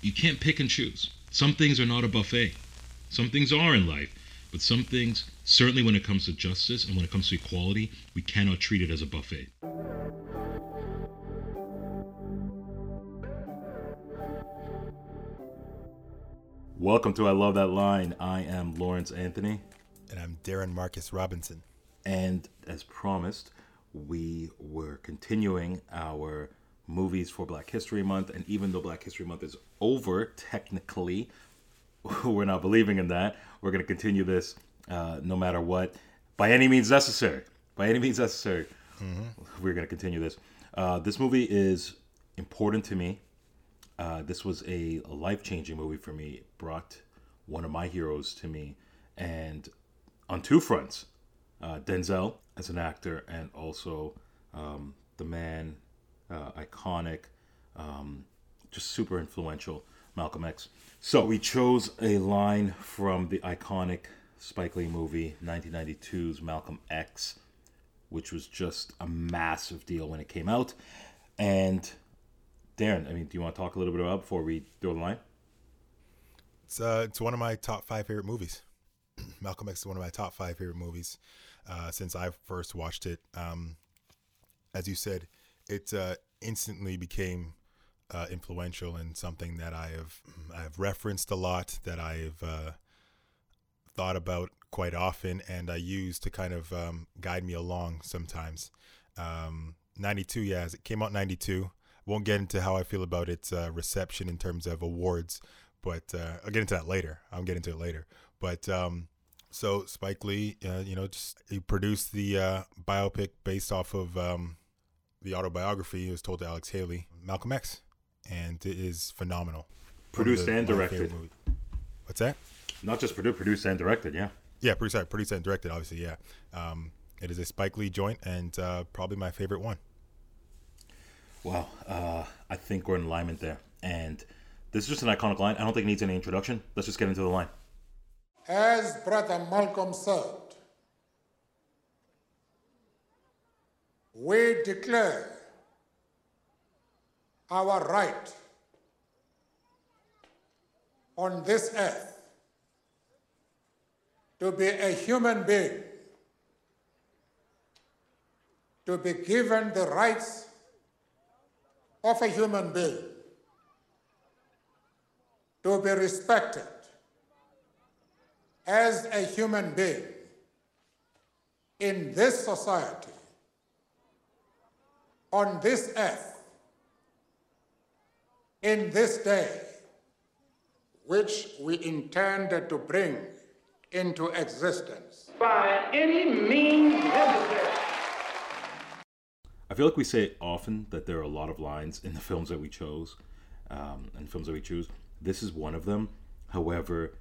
you can't pick and choose. Some things are not a buffet. Some things are in life, but some things, certainly when it comes to justice and when it comes to equality, we cannot treat it as a buffet. Welcome to I Love That Line. I am Lawrence Anthony. And I'm Darren Marcus Robinson. And as promised, we were continuing our movies for Black History Month. And even though Black History Month is over, technically, we're not believing in that. We're going to continue this uh, no matter what, by any means necessary. By any means necessary, mm-hmm. we're going to continue this. Uh, this movie is important to me. Uh, this was a, a life changing movie for me. It brought one of my heroes to me, and on two fronts uh, Denzel as an actor, and also um, the man, uh, iconic, um, just super influential, Malcolm X. So we chose a line from the iconic Spike Lee movie, 1992's Malcolm X, which was just a massive deal when it came out. And Darren, I mean, do you want to talk a little bit about before we throw the line? It's uh, it's one of my top five favorite movies. Malcolm X is one of my top five favorite movies uh, since I first watched it. Um, as you said, it uh, instantly became uh, influential and something that I have I've referenced a lot, that I've uh, thought about quite often, and I use to kind of um, guide me along sometimes. Um, 92, yeah, it came out 92. Won't get into how I feel about its uh, reception in terms of awards, but uh, I'll get into that later. I'll get into it later. But um, so Spike Lee, uh, you know, just he produced the biopic based off of um, the autobiography. It was told to Alex Haley, Malcolm X, and it is phenomenal. Produced the, and directed. What's that? Not just produced, produced and directed. Yeah. Yeah, produced, sorry, produced and directed. Obviously, yeah. Um, it is a Spike Lee joint, and uh, probably my favorite one. Wow, uh, I think we're in alignment there, and this is just an iconic line. I don't think it needs any introduction. Let's just get into the line. As Brother Malcolm said, we declare our right on this earth to be a human being, to be given the rights of a human being, to be respected as a human being in this society, on this earth, in this day, which we intended to bring into existence. By any means necessary. I feel like we say often that there are a lot of lines in the films that we chose um, and films that we choose. This is one of them. However,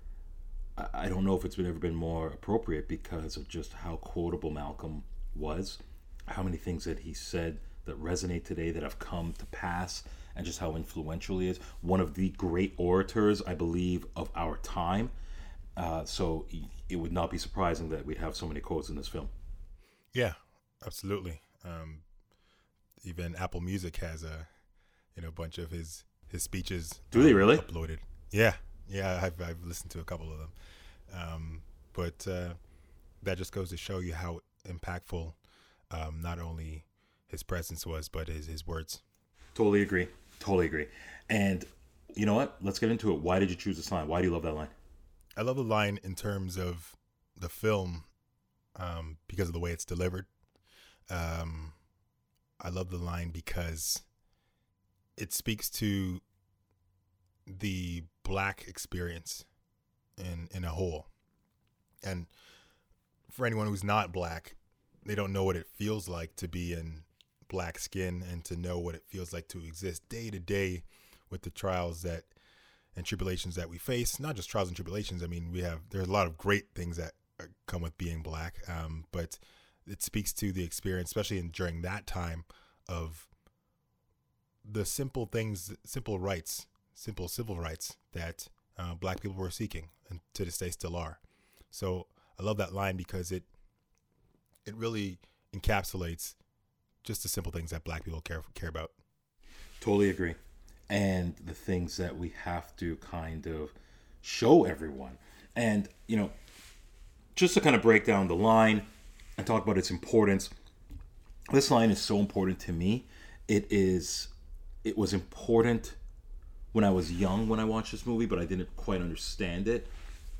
I don't know if it's been ever been more appropriate because of just how quotable Malcolm was, how many things that he said that resonate today that have come to pass, and just how influential he is. One of the great orators, I believe, of our time. Uh, so it would not be surprising that we'd have so many quotes in this film. Yeah, absolutely. Um, even Apple Music has a you know bunch of his his speeches. Do they really uploaded? Yeah, yeah, I've, I've listened to a couple of them. Um, but uh, that just goes to show you how impactful um, not only his presence was, but his, his words. Totally agree. Totally agree. And you know what? Let's get into it. Why did you choose this line? Why do you love that line? I love the line in terms of the film um, because of the way it's delivered. Um, I love the line because it speaks to the black experience in in a whole. And for anyone who's not black, they don't know what it feels like to be in black skin and to know what it feels like to exist day to day with the trials that and tribulations that we face. Not just trials and tribulations. I mean, we have there's a lot of great things that come with being black, um, but it speaks to the experience, especially in during that time of the simple things, simple rights, simple civil rights that uh, black people were seeking, and to this day still are. So I love that line because it it really encapsulates just the simple things that black people care care about. Totally agree. and the things that we have to kind of show everyone. And, you know, just to kind of break down the line and talk about its importance, this line is so important to me. It is, it was important when I was young when I watched this movie, but I didn't quite understand it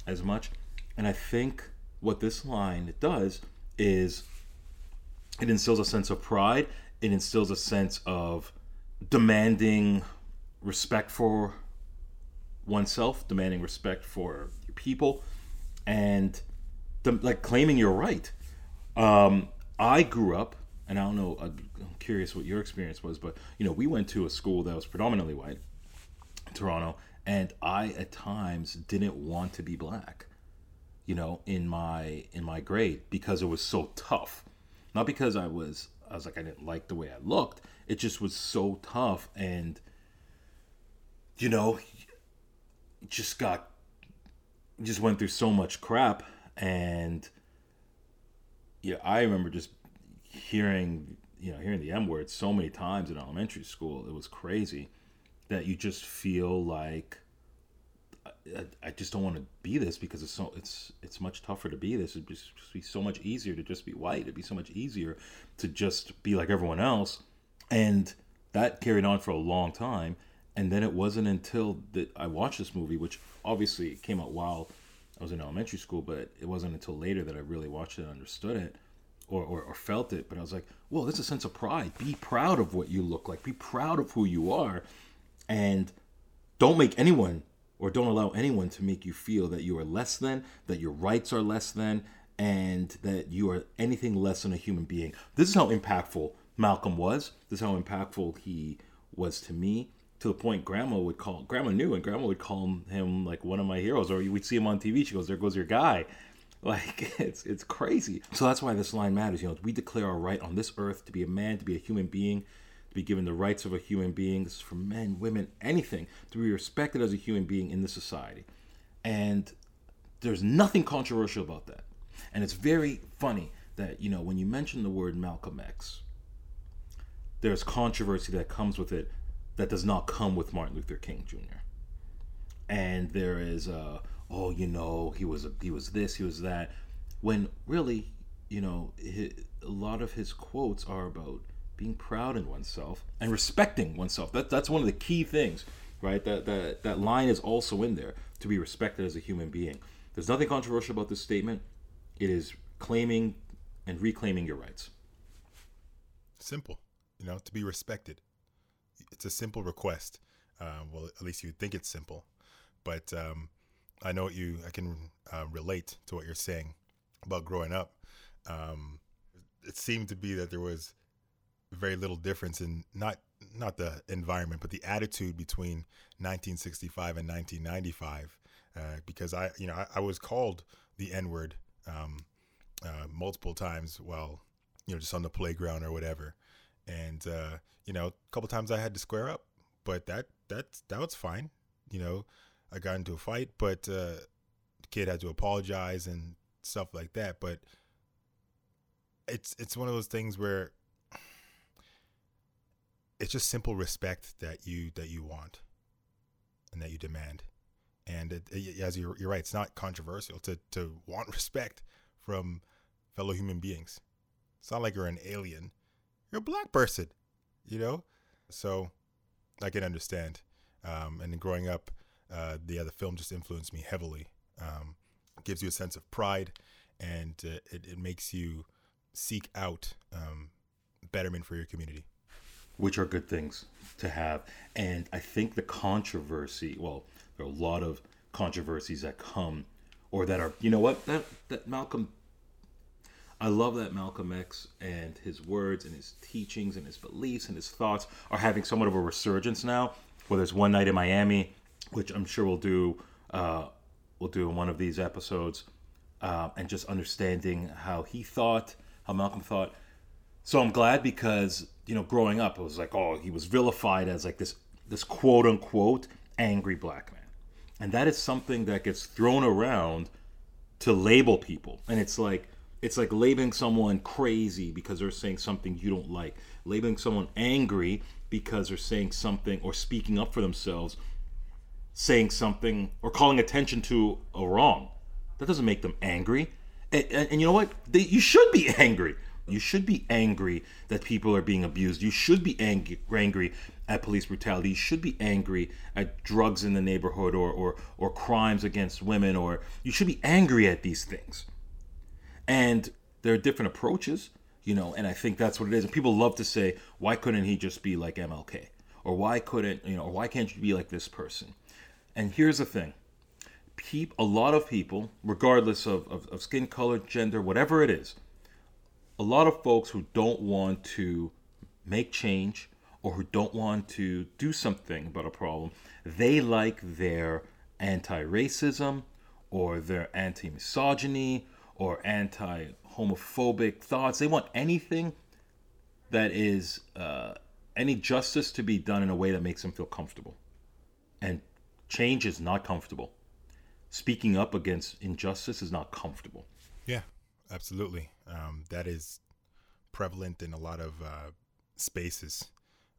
as much. And I think what this line does is it instills a sense of pride. It instills a sense of demanding respect for oneself, demanding respect for your people, and like claiming your right. Um, I grew up, and I don't know. I'm curious what your experience was, but you know, we went to a school that was predominantly white, Toronto, and I at times didn't want to be black. You know, in my in my grade because it was so tough, not because I was I was like I didn't like the way I looked. It just was so tough, and you know, just got just went through so much crap, and yeah, I remember just hearing you know hearing the M word so many times in elementary school. It was crazy that you just feel like I, I just don't want to be this because it's so it's it's much tougher to be this. It'd just be so much easier to just be white. It'd be so much easier to just be like everyone else, and that carried on for a long time. And then it wasn't until that I watched this movie, which obviously came out while I was in elementary school, but it wasn't until later that I really watched it and understood it. Or, or, or, felt it, but I was like, "Whoa, there's a sense of pride. Be proud of what you look like. Be proud of who you are, and don't make anyone or don't allow anyone to make you feel that you are less than, that your rights are less than, and that you are anything less than a human being. This is how impactful Malcolm was. This is how impactful he was to me. To the point, Grandma would call. Grandma knew, and Grandma would call him, like one of my heroes. Or we'd see him on TV. She goes, "There goes your guy." Like it's it's crazy. So that's why this line matters. You know, we declare our right on this earth to be a man, to be a human being, be given the rights of a human being. This is for men, women, anything, to be respected as a human being in the society. And there's nothing controversial about that. And it's very funny that, you know, when you mention the word Malcolm X, there's controversy that comes with it that does not come with Martin Luther King Jr. And there is, uh, oh, you know, he was a, he was this, he was that. When really, you know, a lot of his quotes are about being proud in oneself and respecting oneself. That, that's one of the key things, right? That, that, that line is also in there to be respected as a human being. There's nothing controversial about this statement. It is claiming and reclaiming your rights. Simple, you know, to be respected. It's a simple request. Uh, well, at least you think it's simple, but um, I know what you. I can uh, relate to what you're saying about growing up. Um, it seemed to be that there was very little difference in not not the environment, but the attitude between 1965 and 1995. Uh, because I, you know, I, I was called the N word um, uh, multiple times while, you know, just on the playground or whatever. And uh, you know, a couple times I had to square up, but that that that was fine. You know, I got into a fight, but uh, the kid had to apologize and stuff like that. But it's it's one of those things where it's just simple respect that you that you want and that you demand. And it, it, as you're, you're right it's not controversial to to want respect from fellow human beings. It's not like you're an alien. You're a black person you know? So i can understand um, and growing up uh, the other film just influenced me heavily. Um, gives you a sense of pride and uh, it, it makes you seek out um, betterment for your community which are good things to have. And I think the controversy, well, there are a lot of controversies that come or that are, you know what, that, that Malcolm, I love that Malcolm X and his words and his teachings and his beliefs and his thoughts are having somewhat of a resurgence now. Whether it's One Night in Miami, which I'm sure we'll do, uh, we'll do in one of these episodes, uh, and just understanding how he thought, how Malcolm thought. So I'm glad because you know, growing up, it was like, oh, he was vilified as like this this quote unquote angry black man, and that is something that gets thrown around to label people, and it's like it's like labeling someone crazy because they're saying something you don't like. labeling someone angry because they're saying something or speaking up for themselves, saying something or calling attention to a wrong. That doesn't make them angry. And, and, and you know what? They, you should be angry. You should be angry that people are being abused. You should be ang- angry at police brutality. You should be angry at drugs in the neighborhood or, or, or crimes against women, or you should be angry at these things. And there are different approaches, you know, and I think that's what it is. And people love to say, why couldn't he just be like MLK? Or why couldn't, you know, or why can't you be like this person? And here's the thing a lot of people, regardless of, of, of skin color, gender, whatever it is, a lot of folks who don't want to make change or who don't want to do something about a problem, they like their anti racism or their anti misogyny or anti homophobic thoughts. They want anything that is uh, any justice to be done in a way that makes them feel comfortable. And change is not comfortable. Speaking up against injustice is not comfortable. Yeah, absolutely. Um, that is prevalent in a lot of uh, spaces.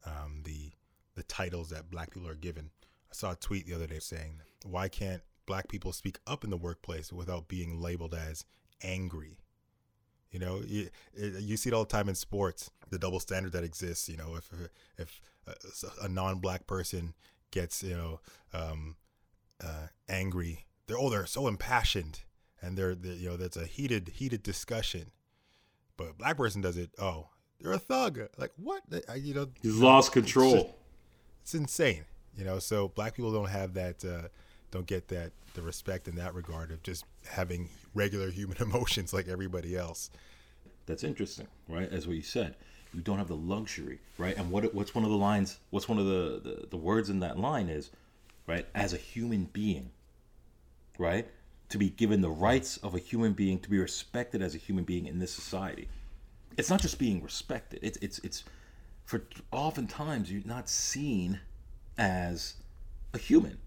Um, the the titles that black people are given. I saw a tweet the other day saying, "Why can't black people speak up in the workplace without being labeled as angry?" You know, you, you see it all the time in sports. The double standard that exists. You know, if if a, non-black person gets you know um, uh, angry, they're oh they're so impassioned, and they're, they're you know that's a heated heated discussion. But a black person does it. Oh, they're a thug. Like what? You know, he's lost control. It's, it's, insane. You know, so black people don't have that. Uh, don't get that the respect in that regard of just having regular human emotions like everybody else. That's interesting, right? As what you said, you don't have the luxury, right? And what what's one of the lines? What's one of the, the, the words in that line is, right? As a human being, right? To be given the rights of a human being, to be respected as a human being in this society. It's not just being respected. It's it's it's for oftentimes you're not seen as a human.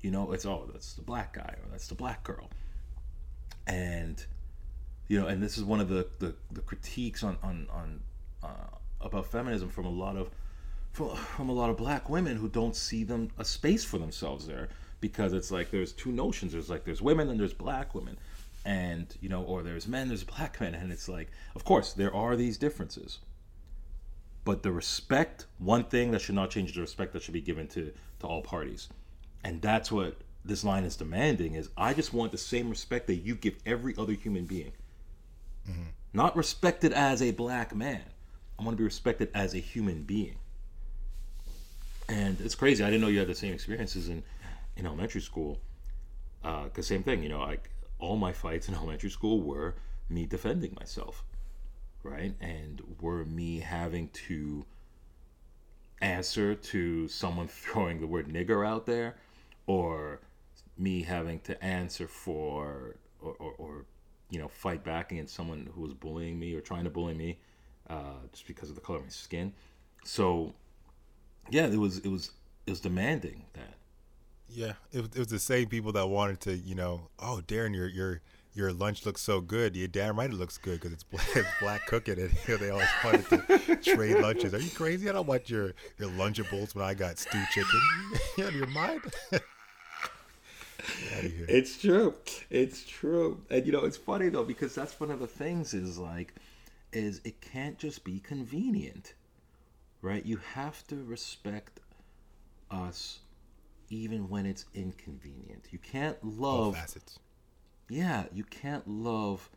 You know, it's oh that's the black guy or that's the black girl. And you know, and this is one of the the, the critiques on on on uh, about feminism from a lot of from, from a lot of black women who don't see them a space for themselves there because it's like there's two notions. There's like there's women and there's black women. And you know or there's men there's black men. And it's like of course there are these differences. But the respect one thing that should not change the respect that should be given to to all parties. And that's what this line is demanding is i just want the same respect that you give every other human being. Mm-hmm. not respected as a black man. I want to be respected as a human being. And it's crazy. I didn't know you had the same experiences. In in elementary school because uh, same thing you know like all my fights in elementary school were me defending myself right? And were me having to answer to someone throwing the word nigger out there or me having to answer for or, or, or you know fight back against someone who was bullying me or trying to bully me uh, just because of the color of my skin. So yeah it was it was it was demanding that yeah, it, it was the same people that wanted to, you know, oh, Darren, your your your lunch looks so good. Yeah, damn right it looks good because it's black, black cooking, and you know, they always wanted to trade lunches. Are you crazy? I don't want your your Lunchables when I got stew chicken. you out of your mind? it's true. It's true. And you know, it's funny though because that's one of the things is like, is it can't just be convenient, right? You have to respect us even when it's inconvenient. You can't love All facets. Yeah, you can't love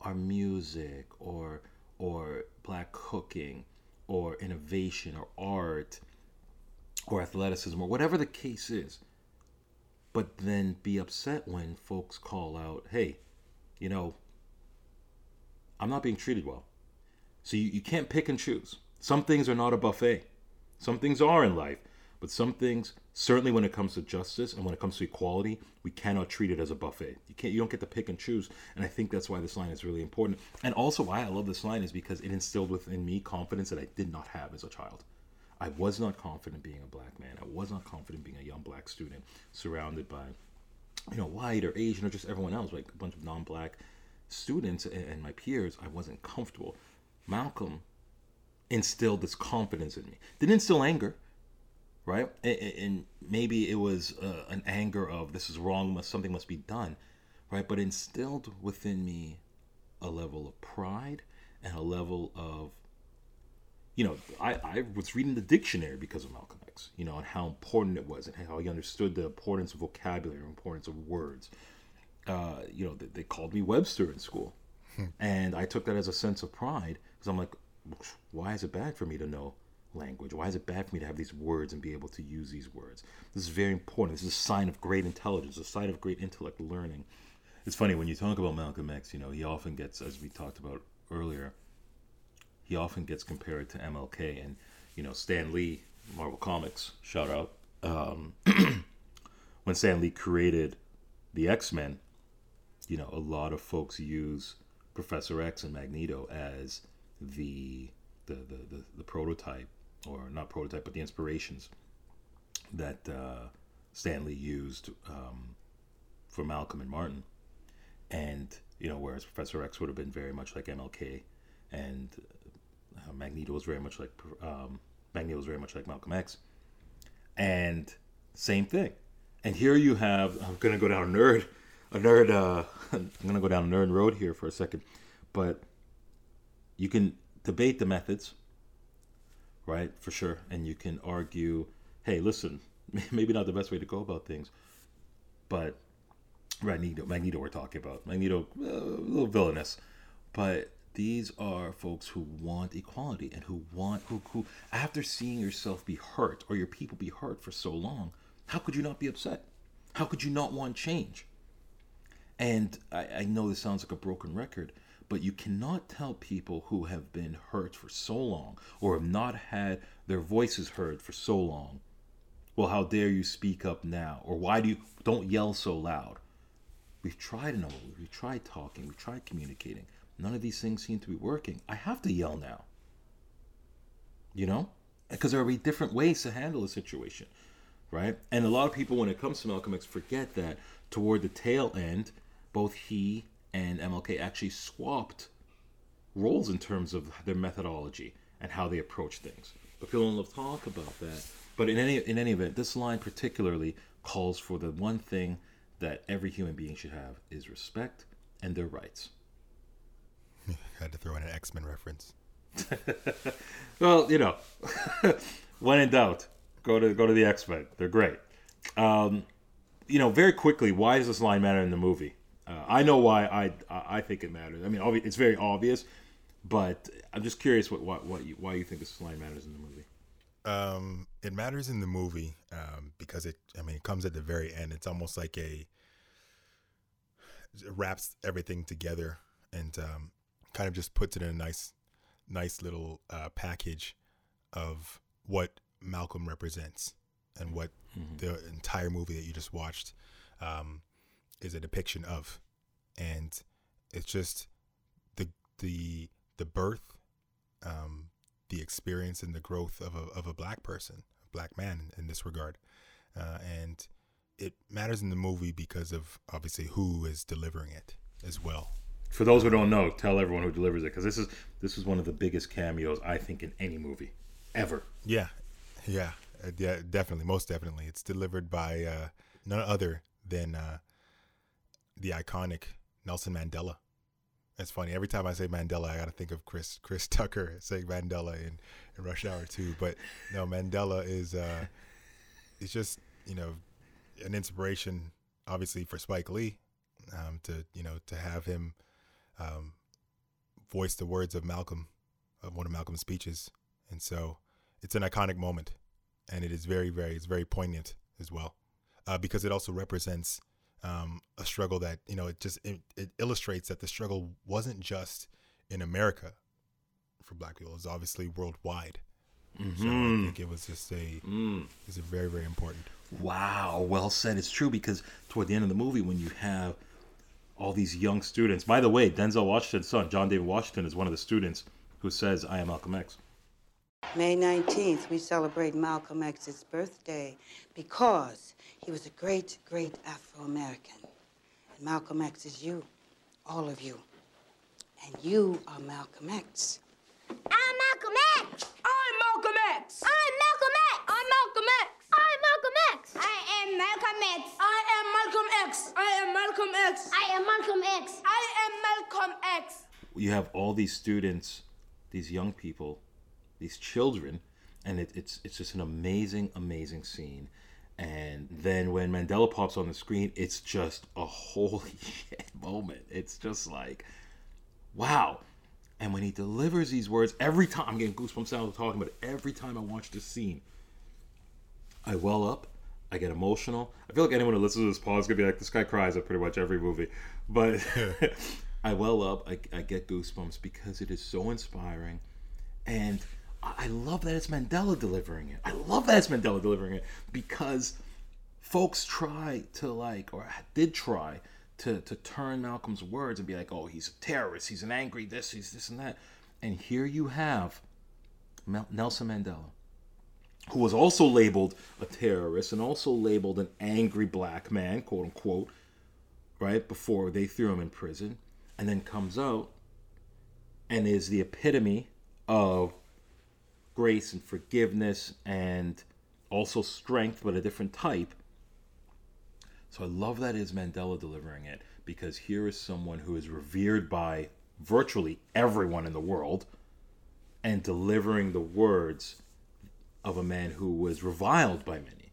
our music or or black cooking or innovation or art or athleticism or whatever the case is. But then be upset when folks call out, hey, you know, I'm not being treated well. So you, you can't pick and choose. Some things are not a buffet. Some things are in life. But some things, certainly when it comes to justice and when it comes to equality, we cannot treat it as a buffet. You can't you don't get to pick and choose. And I think that's why this line is really important. And also why I love this line is because it instilled within me confidence that I did not have as a child. I was not confident being a black man. I was not confident being a young black student surrounded by, you know, white or Asian or just everyone else, like a bunch of non-black students and, my peers. I wasn't comfortable. Malcolm instilled this confidence in me. Didn't instill anger, right? And, maybe it was uh, an anger of this is wrong, must something must be done, right? But instilled within me a level of pride and a level of you know, I, I was reading the dictionary because of Malcolm X, you know, and how important it was and how he understood the importance of vocabulary, importance of words. Uh, you know, they, they, called me Webster in school. Hmm. And I took that as a sense of pride because I'm like, why is it bad for me to know language? Why is it bad for me to have these words and be able to use these words? This is very important. This is a sign of great intelligence, a sign of great intellect learning. It's funny when you talk about Malcolm X, you know, he often gets, as we talked about earlier, he often gets compared to MLK. And, you know, Stan Lee, Marvel Comics, shout out. Um, when Stan Lee created the X Men, you know, a lot of folks use Professor X and Magneto as the the, the, the, the prototype, or not prototype, but the inspirations that uh, Stan Lee used um, for Malcolm and Martin. And, you know, whereas Professor X would have been very much like MLK and uh, Magneto was very much like um, Magneto was very much like Malcolm X, and same thing. And here you have I'm gonna go down a nerd, a nerd. Uh, I'm gonna go down a nerd road here for a second, but you can debate the methods, right? For sure, and you can argue, hey, listen, maybe not the best way to go about things, but Magneto, Magneto, we're talking about. Magneto, uh, a little villainous, but these are folks who want equality and who want who, who after seeing yourself be hurt or your people be hurt for so long how could you not be upset? How could you not want change? And I, I know this sounds like a broken record but you cannot tell people who have been hurt for so long or have not had their voices heard for so long well how dare you speak up now or why do you don't yell so loud we've tried in we've tried talking we've tried communicating none of these things seem to be working. I have to yell now. You know? Because there be different ways to handle a situation, right? And a lot of people, when it comes to Malcolm X, forget that toward the tail end, both he and MLK actually swapped roles in terms of their methodology and how they approach things. But people don't love to talk about that. But in any in any event, this line particularly calls for the one thing that every human being should have is respect and their rights. I Had to throw in an X Men reference. well, you know, when in doubt, go to go to the X Men. They're great. Um, you know, very quickly, why does this line matter in the movie? Uh, I know why I I think it matters. I mean, it's very obvious, but I'm just curious what what, what you, why you think this line matters in the movie. Um, it matters in the movie um, because it. I mean, it comes at the very end. It's almost like a it wraps everything together, and um, kind of just puts it in a nice, nice little uh, package of what Malcolm represents and what mm-hmm. the entire movie that you just watched um, is a depiction of, and it's just the the the birth, um, the experience, and the growth of a of a black person, a black man in, in this regard, uh, and it matters in the movie because of obviously who is delivering it as well. For those who don't know, tell everyone who delivers it because this is this is one of the biggest cameos I think in any movie ever. Yeah, yeah, uh, yeah, definitely, most definitely. It's delivered by uh, none other than uh, the iconic Nelson Mandela. It's funny every time I say Mandela, I got to think of Chris Chris Tucker saying Mandela in, in Rush Hour too. But no, Mandela is uh, it's just you know an inspiration, obviously for Spike Lee, um, to you know to have him um, voiced the words of Malcolm, of one of Malcolm's speeches, and so it's an iconic moment, and it is very, very, it's very poignant as well, uh, because it also represents um, a struggle that you know it just it, it, illustrates that the struggle wasn't just in America for Black people; it's obviously worldwide. Mm-hmm. So I mm-hmm. think it was just a mm. it's a very, very important. Wow, well said. It's true because toward the end of the movie, when you have all these young students. By the way, Denzel Washington's son, John David Washington, is one of the students who says, I am Malcolm X. May 19th, we celebrate Malcolm X's birthday because he was a great, great Afro American. And Malcolm X is you, all of you. And you are Malcolm X. I'm Malcolm X. I'm Malcolm X. I'm Malcolm X. I'm Malcolm X. I'm Malcolm X. I am Malcolm X. I am Malcolm X. I am Malcolm X. I am Malcolm X. I am Malcolm X. You have all these students, these young people, these children, and it, it's it's just an amazing, amazing scene. And then when Mandela pops on the screen, it's just a holy shit moment. It's just like, wow. And when he delivers these words, every time I'm getting goosebumps now talking about it. Every time I watch this scene, I well up. I get emotional. I feel like anyone who listens to this pod is gonna be like, "This guy cries at pretty much every movie." But I well up. I, I get goosebumps because it is so inspiring, and I love that it's Mandela delivering it. I love that it's Mandela delivering it because folks try to like, or did try to to turn Malcolm's words and be like, "Oh, he's a terrorist. He's an angry this. He's this and that." And here you have Nelson Mandela who was also labeled a terrorist and also labeled an angry black man, quote unquote, right before they threw him in prison, and then comes out and is the epitome of grace and forgiveness and also strength, but a different type. So I love that is Mandela delivering it because here is someone who is revered by virtually everyone in the world and delivering the words of a man who was reviled by many.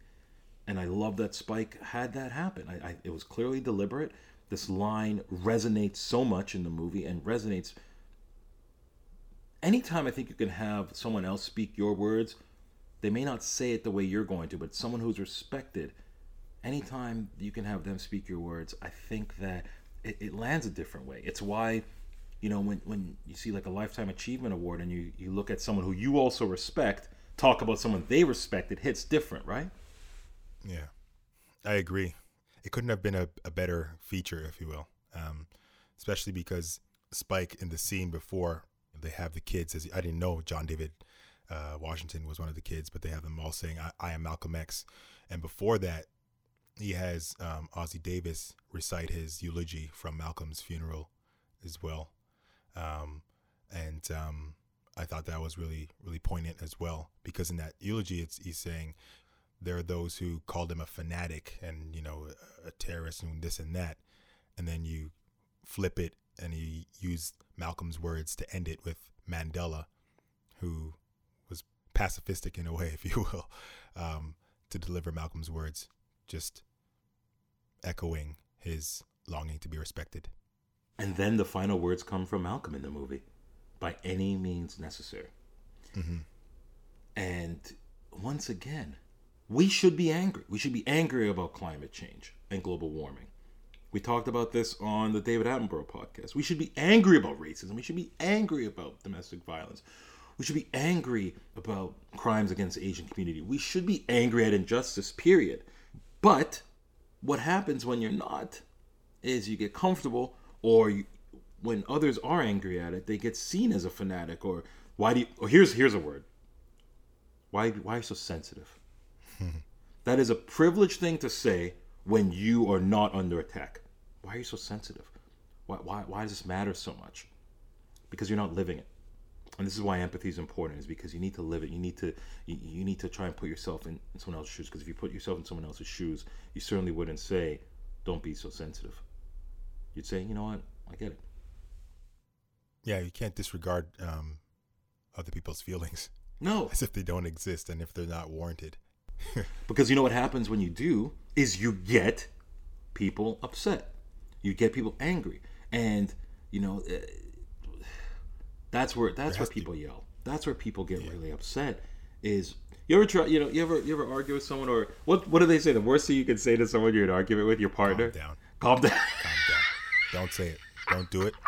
And I love that Spike had that happen. I, I, it was clearly deliberate. This line resonates so much in the movie and resonates. Anytime I think you can have someone else speak your words, they may not say it the way you're going to, but someone who's respected, anytime you can have them speak your words, I think that it, it lands a different way. It's why, you know, when, when you see like a Lifetime Achievement Award and you, you look at someone who you also respect, talk about someone they respect, it hits different, right? Yeah, I agree. It couldn't have been a, a better feature, if you will, um, especially because Spike in the scene before they have the kids. As I didn't know John David uh, Washington was one of the kids, but they have them all saying I, "I am Malcolm X," and before that, he has um, Ossie Davis recite his eulogy from Malcolm's funeral as well, um, and um, I thought that was really really poignant as well because in that eulogy, it's he's saying there are those who called him a fanatic and you know a, a terrorist and this and that, and then you flip it and he used Malcolm's words to end it with Mandela, who was pacifistic in a way, if you will, um, to deliver Malcolm's words, just echoing his longing to be respected. And then the final words come from Malcolm in the movie by any means necessary. And once again, we should be angry. We should be angry about climate change and global warming. We talked about this on the David Attenborough podcast. We should be angry about racism. We should be angry about domestic violence. We should be angry about crimes against the Asian community. We should be angry at injustice, period. But what happens when you're not is you get comfortable or you, when others are angry at it, they get seen as a fanatic or why do you or here's here's a word. Why why are you so sensitive? Hmm. that is a privileged thing to say when you are not under attack. Why are you so sensitive? Why, why, why does this matter so much? Because you're not living it. And this is why empathy is important, is because you need to live it. You need to you, you need to try and put yourself in, in someone else's shoes. Because if you put yourself in someone else's shoes, you certainly wouldn't say, "Don't be so sensitive." You'd say, "You know what? I get it." Yeah, you can't disregard um, other people's feelings No, as if they don't exist and if they're not warranted. Because you know what happens when you do is you get people upset. You get people angry, and you know uh, that's where that's where has to people yell. That's where people get really upset. Is you ever try? You know, you ever you ever argue with someone or what? What do they say? The worst thing you can say to someone you're in an argument with your partner. down. Calm down. Calm down. Don't say it. Don't do it.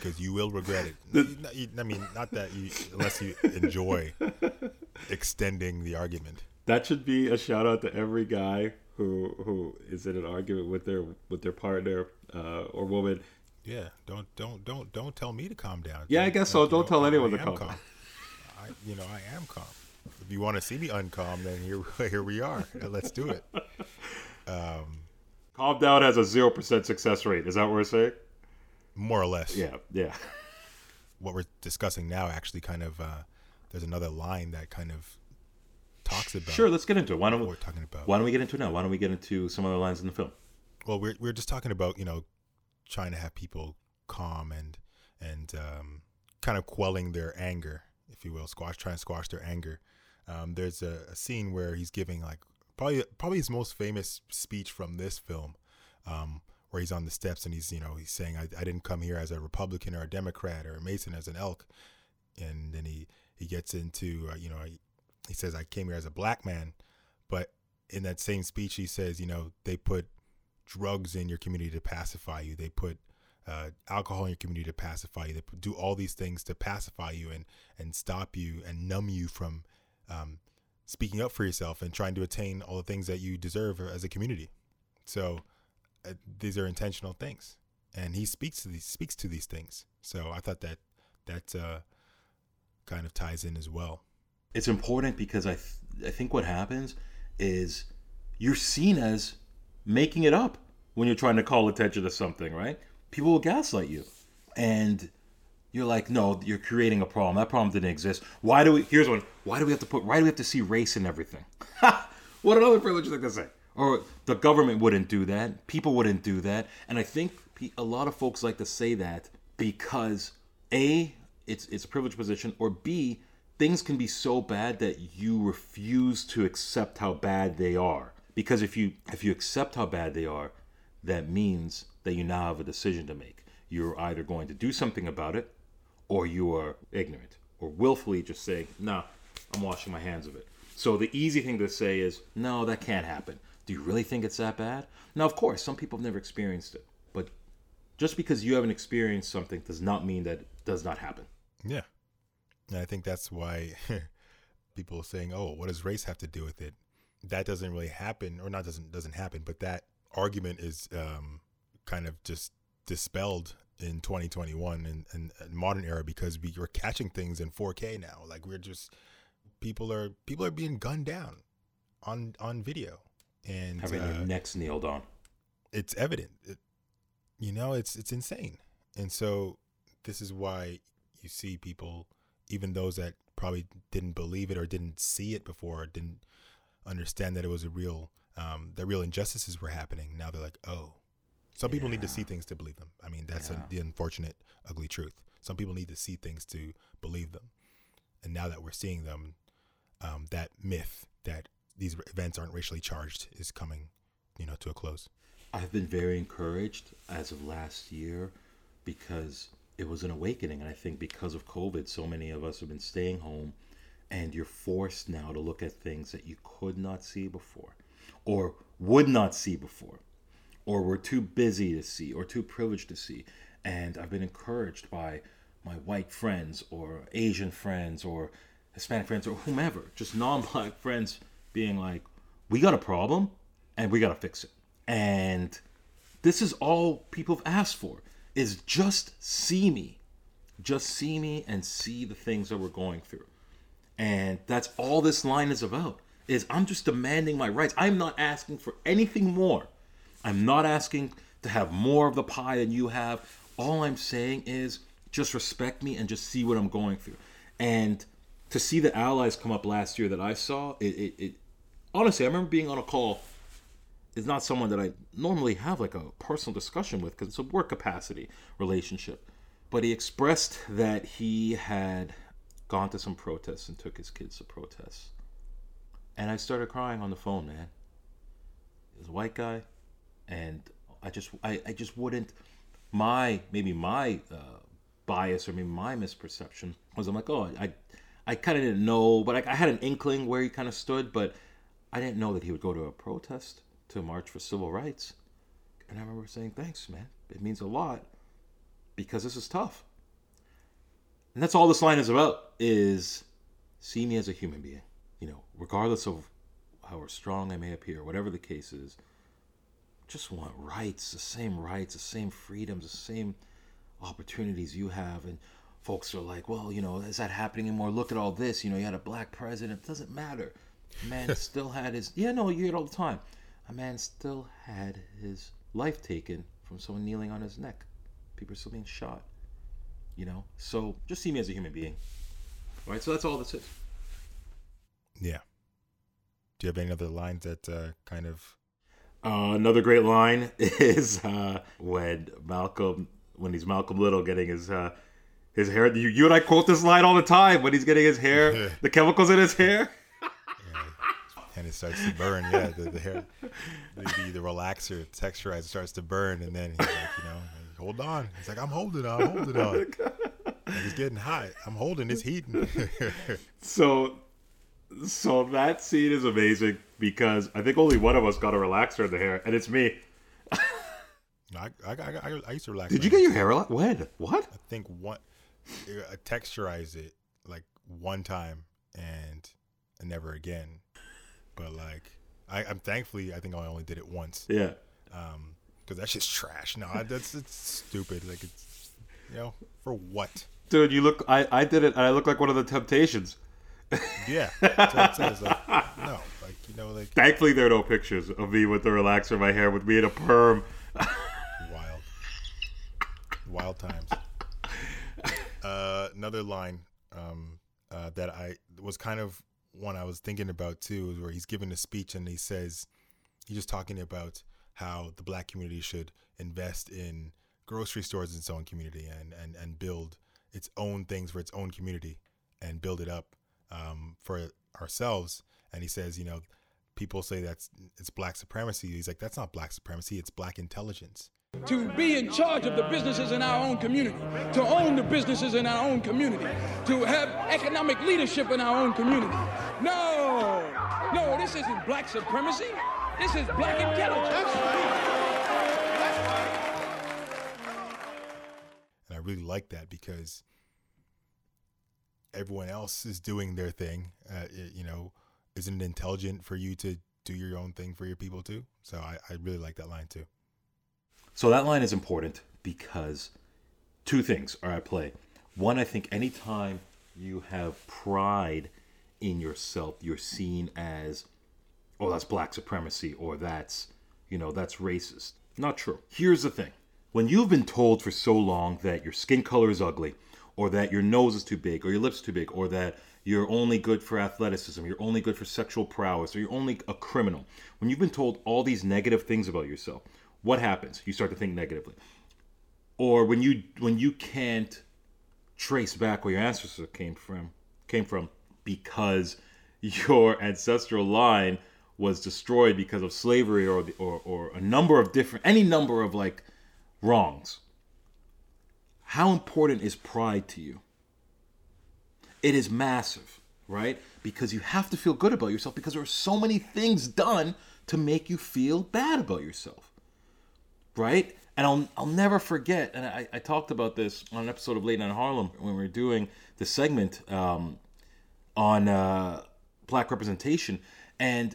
Because you will regret it. You- you- I mean, not that you, unless you enjoy extending the argument. That should be a shout out to every guy who who is in an argument with their with their partner uh, or woman. Yeah, don't don't don't don't tell me to calm down. Yeah, I Don't- guess so. Don't tell I- anyone to calm down. I, you know, I am calm. If you want to see me uncalm, then here here we are. Let's do it. Calm down has a zero percent success rate. Is that what we're saying? More or less. Yeah, yeah. What we're discussing now actually kind of uh, there's another line that kind of talks about Sure, let's get into it. Why don't we, we're talking about. why don't we get into it now? Why don't we get into some other lines in the film? well, we're we're just talking about you know trying to have people calm and and um, kind of quelling their anger, if you will, squash trying to squash their anger. Um, there's a, a, scene where he's giving like probably probably his most famous speech from this film, um, where he's on the steps and he's you know he's saying I, I didn't come here as a Republican or a Democrat or a Mason as an elk, and then he he gets into uh, you know he says I came here as a black man, but in that same speech he says you know they put drugs in your community to pacify you. They put uh, alcohol in your community to pacify you. They do all these things to pacify you and and stop you and numb you from um, speaking up for yourself and trying to attain all the things that you deserve as a community. So uh, these are intentional things, and he speaks to these speaks to these things. So I thought that that uh, kind of ties in as well. It's important because I th- I think what happens is you're seen as making it up when you're trying to call attention to something, right? People will gaslight you. And you're like, no, you're creating a problem. That problem didn't exist. Why do we here's one. Why do we have to put why do we have to see race in everything? what another privilege thing to say. Or the government wouldn't do that. People wouldn't do that. And I think a lot of folks like to say that because A, it's it's a privileged position, or B, things can be so bad that you refuse to accept how bad they are. Because if you if you accept how bad they are that means that you now have a decision to make. You're either going to do something about it or you are ignorant or willfully just say no i'm washing my hands of it. So the easy thing to say is no that can't happen. Do you really think it's that bad? Now of course some people have never experienced it but just because you haven't experienced something does not mean that it does not happen. Yeah and i think that's why people are saying oh what does race have to do with it that doesn't really happen, or not doesn't doesn't happen, but that argument is um, kind of just dispelled in 2021 and, and, and modern era because we, are catching things in 4K now. Like we're just people are people are being gunned down on on video and having uh, their necks nailed on. It's evident. It, you know, it's it's insane, and so this is why you see people, even those that probably didn't believe it or didn't see it before, didn't understand that it was a real um, that real injustices were happening. Now they're like, oh, some people need to see things to believe them. I mean, that's yeah. a, the unfortunate, ugly truth. Some people need to see things to believe them. And now that we're seeing them, um, that myth that these events aren't racially charged is coming, you know, to a close. I've been very encouraged as of last year because it was an awakening. And I think because of COVID, so many of us have been staying home and you're forced now to look at things that you could not see before or would not see before or were too busy to see or too privileged to see and i've been encouraged by my white friends or asian friends or hispanic friends or whomever just non-black friends being like we got a problem and we got to fix it and this is all people have asked for is just see me just see me and see the things that we're going through and that's all this line is about. Is I'm just demanding my rights. I'm not asking for anything more. I'm not asking to have more of the pie than you have. All I'm saying is just respect me and just see what I'm going through. And to see the allies come up last year that I saw, it, it, it honestly, I remember being on a call. It's not someone that I normally have like a personal discussion with because it's a work capacity relationship. But he expressed that he had gone to some protests and took his kids to protests. And I started crying on the phone, man. He was a white guy, and I just I, I just wouldn't my maybe my uh, bias or maybe my misperception was I'm like oh I I kind of didn't know but I, I had an inkling where he kind of stood but I didn't know that he would go to a protest to march for civil rights. And I remember saying thanks man. It means a lot because this is tough. And that's all this line is about is see me as a human being. You know regardless of how strong i may appear whatever the case is just want rights the same rights the same freedoms the same opportunities you have. And folks are like well you know is that happening anymore? Look at all this. You know you had a black president. It doesn't matter. Man still had his yeah no you hear it all the time a man still had his life taken from someone kneeling on his neck. People are still being shot you know? So just see me as a human being. All right so that's all this is yeah. Do you have any other lines that uh, kind of Uh, another great line is uh, when Malcolm, when he's Malcolm Little getting his uh, his hair. You, you and I quote this line all the time when he's getting his hair, the chemicals in his hair. And it starts to burn. Yeah, the, the hair, the, the, the relaxer, texturizer starts to burn, and then he's like, you know, like, hold on. He's like, I'm holding on, I'm holding oh on. And he's getting hot. I'm holding. It's heating. So, so that scene is amazing because I think only one of us got a relaxer in the hair, and it's me. I, I, I, I used to relax. Did my you get your hair relaxed? When? What? I think one, I texturized it like one time and never again. But like, I, I'm thankfully I think I only did it once. Yeah. Um, because that's just trash. No, that's it's stupid. Like it's, you know, for what? Dude, you look. I, I did it, and I look like one of the Temptations. Yeah, that's what it says. Like, no, like you know, like Thankfully, there are no pictures of me with the relaxer in my hair, with me in a perm. wild, wild times. Uh, another line um, uh, that I was kind of one I was thinking about too, is where he's giving a speech and he says he's just talking about how the black community should invest in grocery stores in its own community and and and build its own things for its own community and build it up um, for ourselves. And he says, you know, people say that's it's black supremacy. He's like, that's not black supremacy. It's black intelligence. to be in charge of the businesses in our own community, to own the businesses in our own community, to have economic leadership in our own community. No, no, this isn't black supremacy. This is black intelligence. And I really like that because everyone else is doing their thing. Uh, you know, isn't it intelligent for you to do your own thing for your people too? So I, I really like that line too. So that line is important because two things are at play. One, I think anytime you have pride in yourself, you're seen as, oh, that's black supremacy or that's, you know, that's racist. Not true. Here's the thing when you've been told for so long that your skin color is ugly, or that your nose is too big, or your lips too big, or that you're only good for athleticism, you're only good for sexual prowess, or you're only a criminal, when you've been told all these negative things about yourself, what happens? You start to think negatively. Or when you when you can't trace back where your ancestors came from came from because your ancestral line was destroyed because of slavery or the, or or a number of different any number of like wrongs. How important is pride to you? It is massive, right? Because you have to feel good about yourself because there are so many things done to make you feel bad about yourself right? And I'll I'll never forget. And I, I talked about this on an episode of Late Night Harlem when we were doing the segment um, on uh, black representation. And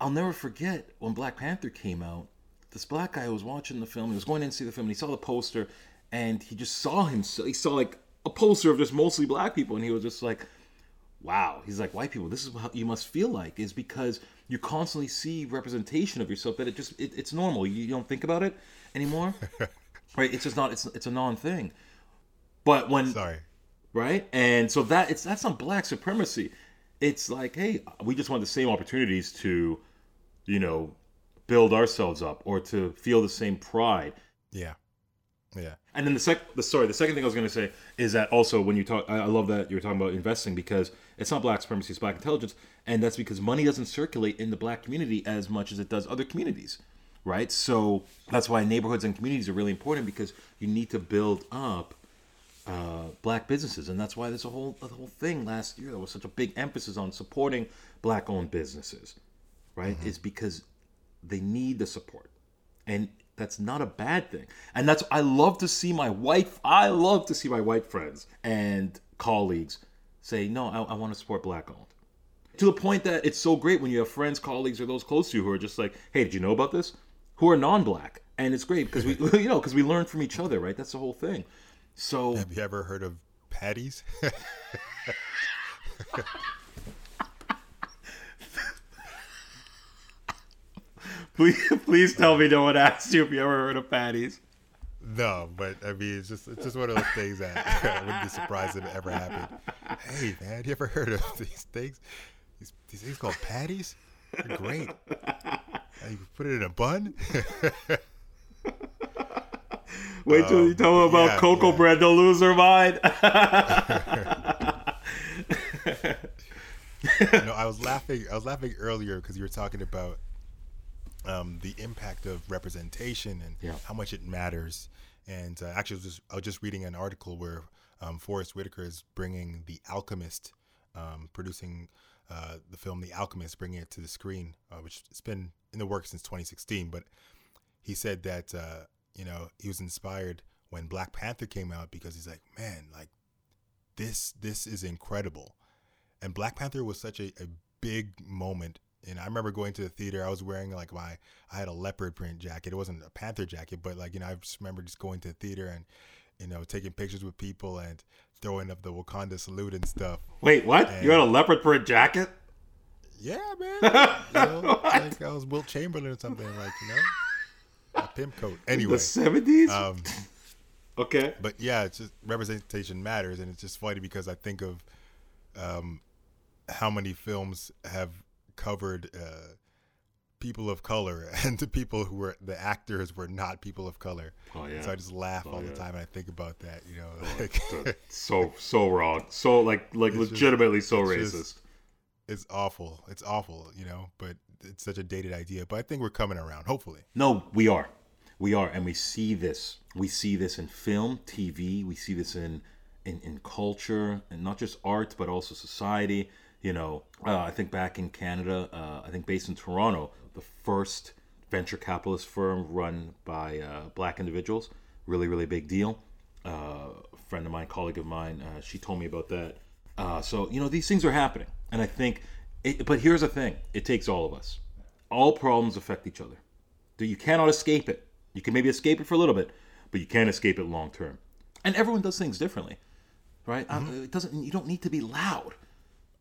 I'll never forget when Black Panther came out. This black guy was watching the film. He was going in to see the film, and he saw the poster, and he just saw him. So he saw like a poster of just mostly black people, and he was just like, wow. He's like white people this is what you must feel like is because you constantly see representation of yourself that it just it, it's normal. You, you don't think about it anymore? Right? It's just not it's it's a non-thing. But when Sorry. right? And so that it's that's not black supremacy. It's like hey we just want the same opportunities to you know build ourselves up or to feel the same pride. Yeah. Yeah. and then the sec, the sorry, the second thing I was going to say is that also when you talk, I I love that you're talking about investing because it's not black supremacy, it's black intelligence, and that's because money doesn't circulate in the black community as much as it does other communities, right? So that's why neighborhoods and communities are really important because you need to build up uh, black businesses, and that's why there's a whole the whole thing last year. There was such a big emphasis on supporting black-owned businesses, right? Is because they need the support, and that's not a bad thing. And that's I love to see my white I love to see my white friends and colleagues say, no, I, I want to support black-owned. To the point that it's so great when you have friends, colleagues, or those close to you who are just like, hey, did you know about this? Who are non-black, and it's great because we you know because we learn from each other, right? That's the whole thing. So Have you ever heard of patties? Please, please tell me no one asked you if you ever heard of patties. no, but I mean, it's just it's just one of those things that I wouldn't be surprised if it ever happened. Hey, man, you ever heard of these things? These, these things called patties? They're great. You put it in a bun. Wait till you tell them about Um, yeah, Coco yeah. Bread, they'll lose their mind. no, I was laughing. I was laughing earlier because you were talking about um, the impact of representation and Yeah. how much it matters. And uh, actually, I was, just, I was just reading an article where um, Forest Whitaker is bringing The Alchemist, um, producing uh, the film The Alchemist, bringing it to the screen, uh, which has been in the works since 2016. But he said that uh, you know he was inspired when Black Panther came out because he's like, man, like this this is incredible and Black Panther was such a, a big moment. And I remember going to the theater. I was wearing like my I had a leopard print jacket. It wasn't a Panther jacket, but like you know, I just remember just going to the theater and you know taking pictures with people and throwing up the Wakanda salute and stuff. Wait, what? You had a leopard print jacket? Yeah, man. you know, like I was Wilt Chamberlain or something, like you know, a pimp coat. Anyway, The 70s? um, okay. but yeah, it's just representation matters, and it's just funny because I think of um, how many films have covered uh, people of color, and the people who were the actors were not people of color. Oh, yeah. So I just laugh all yeah. the time, and I think about that. You know, like, so so wrong. So like like It's just- legitimately so it's racist. just- it's awful. It's awful. You know, but it's such a dated idea. But I think we're coming around. Hopefully. No, we are. We are, and we see this. We see this in film, TV. We see this in in, in culture, and not just art, but also society. You know, uh, I think back in Canada, uh, I think based in Toronto, the first venture capitalist firm run by uh, black individuals. Really, really big deal. Uh, a friend of mine, colleague of mine, uh, she told me about that. Uh, so you know, these things are happening, and I think. It, but here's the thing: it takes all of us. All problems affect each other. You cannot escape it. You can maybe escape it for a little bit, but you can't escape it long term. And everyone does things differently, right? Uh, It doesn't. You don't need to be loud.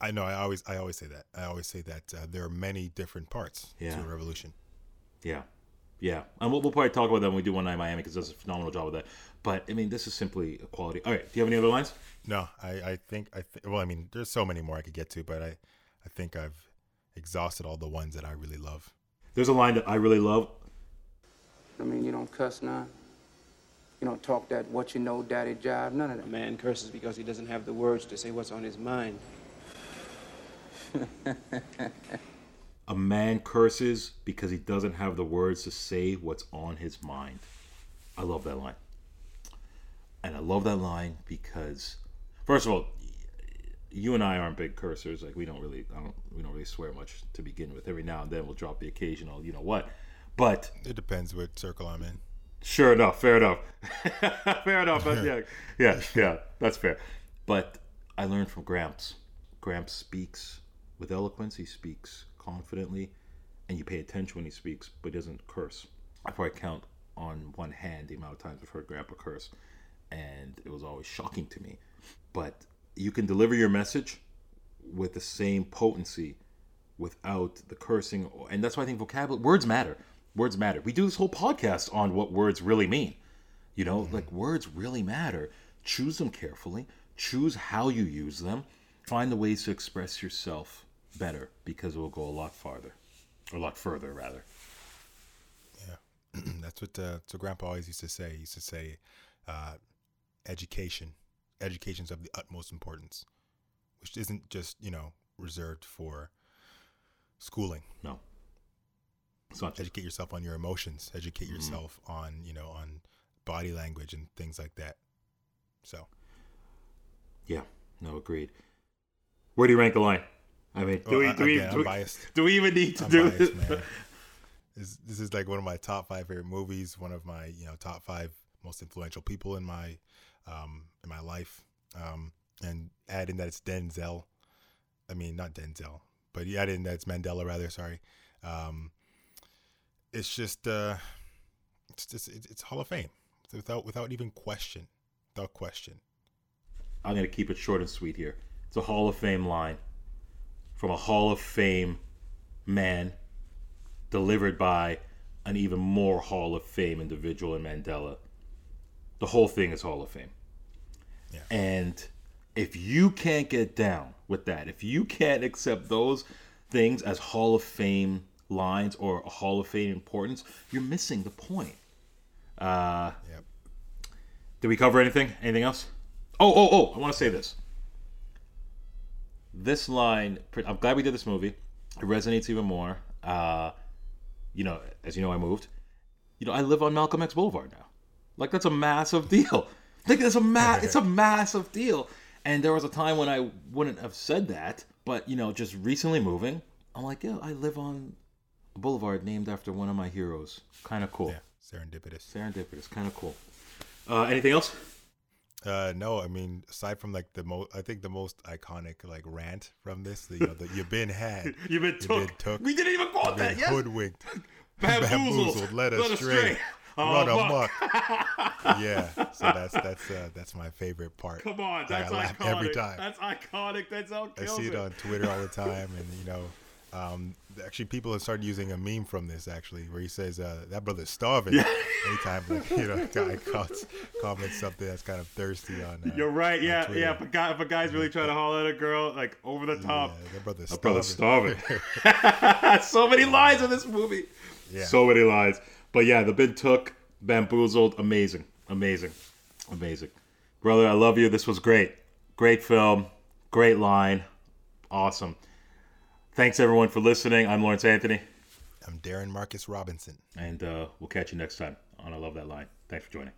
I know. I always, I always say that. I always say that uh, there are many different parts Yeah. to a revolution. Yeah, yeah. And we'll, we'll probably talk about that when we do one night in Miami because does a phenomenal job with that. But I mean, this is simply a quality. All right. Do you have any other lines? No, I, I think I th- well, I mean, there's so many more I could get to, but I, I think I've exhausted all the ones that I really love. There's a line that I really love. I mean, you don't cuss now. You don't talk that what you know, daddy jive, none of that. A man curses because he doesn't have the words to say what's on his mind. A man curses because he doesn't have the words to say what's on his mind. I love that line. And I love that line because, first of all, you and I aren't big cursors. Like we don't really, I don't, we don't really swear much to begin with. Every now and then we'll drop the occasional, you know what. But It depends what circle I'm in. Sure enough, fair enough, fair enough. But yeah, yeah, yeah, that's fair. But I learned from Gramps. Gramps speaks with eloquence. He speaks confidently, and you pay attention when he speaks, but he doesn't curse. I probably count on one hand the amount of times I've heard Grandpa curse, and it was always shocking to me. But you can deliver your message with the same potency without the cursing and that's why i think vocabulary words matter words matter we do this whole podcast on what words really mean you know mm-hmm. like words really matter choose them carefully choose how you use them find the ways to express yourself better because it will go a lot farther a lot further rather Yeah, that's what uh, so Grandpa always used to say. He used to say, uh, "Education, is of the utmost importance," which isn't just you know reserved for schooling. no it's not Educate yourself on your emotions. Educate Mm-hmm. yourself on you know on body language and things like that. So yeah no agreed where do you rank the line i mean do Well, we I- do we, do, I'm we do we even need to I'm do biased, this man. This, this is like one of my top five favorite movies. One of my you know top five most influential people in my um, in my life. Um, and add in that it's Denzel. I mean, not Denzel, but you add in that it's Mandela rather. Sorry. Um, it's just uh, it's just it's, it's Hall of Fame without without even question, without question. I'm going to keep it short and sweet here. It's a Hall of Fame line from a Hall of Fame man delivered by an even more Hall of Fame individual in Mandela. The whole thing is Hall of Fame. Yeah. And if you can't get down with that, if you can't accept those things as Hall of Fame lines or a Hall of Fame importance, you're missing the point. Uh, Yep. did we cover anything? Anything else? Oh, oh, oh! I want to say this. This line, I'm glad we did this movie. It resonates even more. Uh, you know, as you know, I moved. You know, I live on Malcolm X Boulevard now. Like that's a massive deal. Like that's a ma- It's a massive deal. And there was a time when I wouldn't have said that, but you know, just recently moving, I'm like, yeah, I live on a boulevard named after one of my heroes. Kind of cool. Yeah. Serendipitous. Serendipitous. Kind of cool. Uh, anything else? Uh, no, I mean, aside from like the most, I think the most iconic like rant from this, the, you know, the you've been had, You've been took. We didn't even call you've that been yet. hoodwinked, Bamboozled, led astray. Oh, run fuck. amok. yeah, so that's that's uh, that's my favorite part. Come on, that's I laugh iconic. every time. That's iconic. That's how I see it on Twitter all the time, and you know, um, actually, people have started using a meme from this actually, where he says, uh, "That brother's starving." Anytime, like, you know, a guy comments, comments something that's kind of thirsty on. Uh, You're right. Yeah, Twitter. yeah. If a guy, if a guy's really trying to holler at a girl, like over the top, Yeah, that brother's that brother's starving. starving. so many lines in this movie. Yeah. So many lines. But yeah, the bid took bamboozled. Amazing, amazing, amazing. Brother, I love you. This was great. Great film. Great line. Awesome. Thanks everyone for listening. I'm Lawrence Anthony, I'm Darren Marcus Robinson. and uh, we'll catch you next time on I Love That Line. Thanks for joining.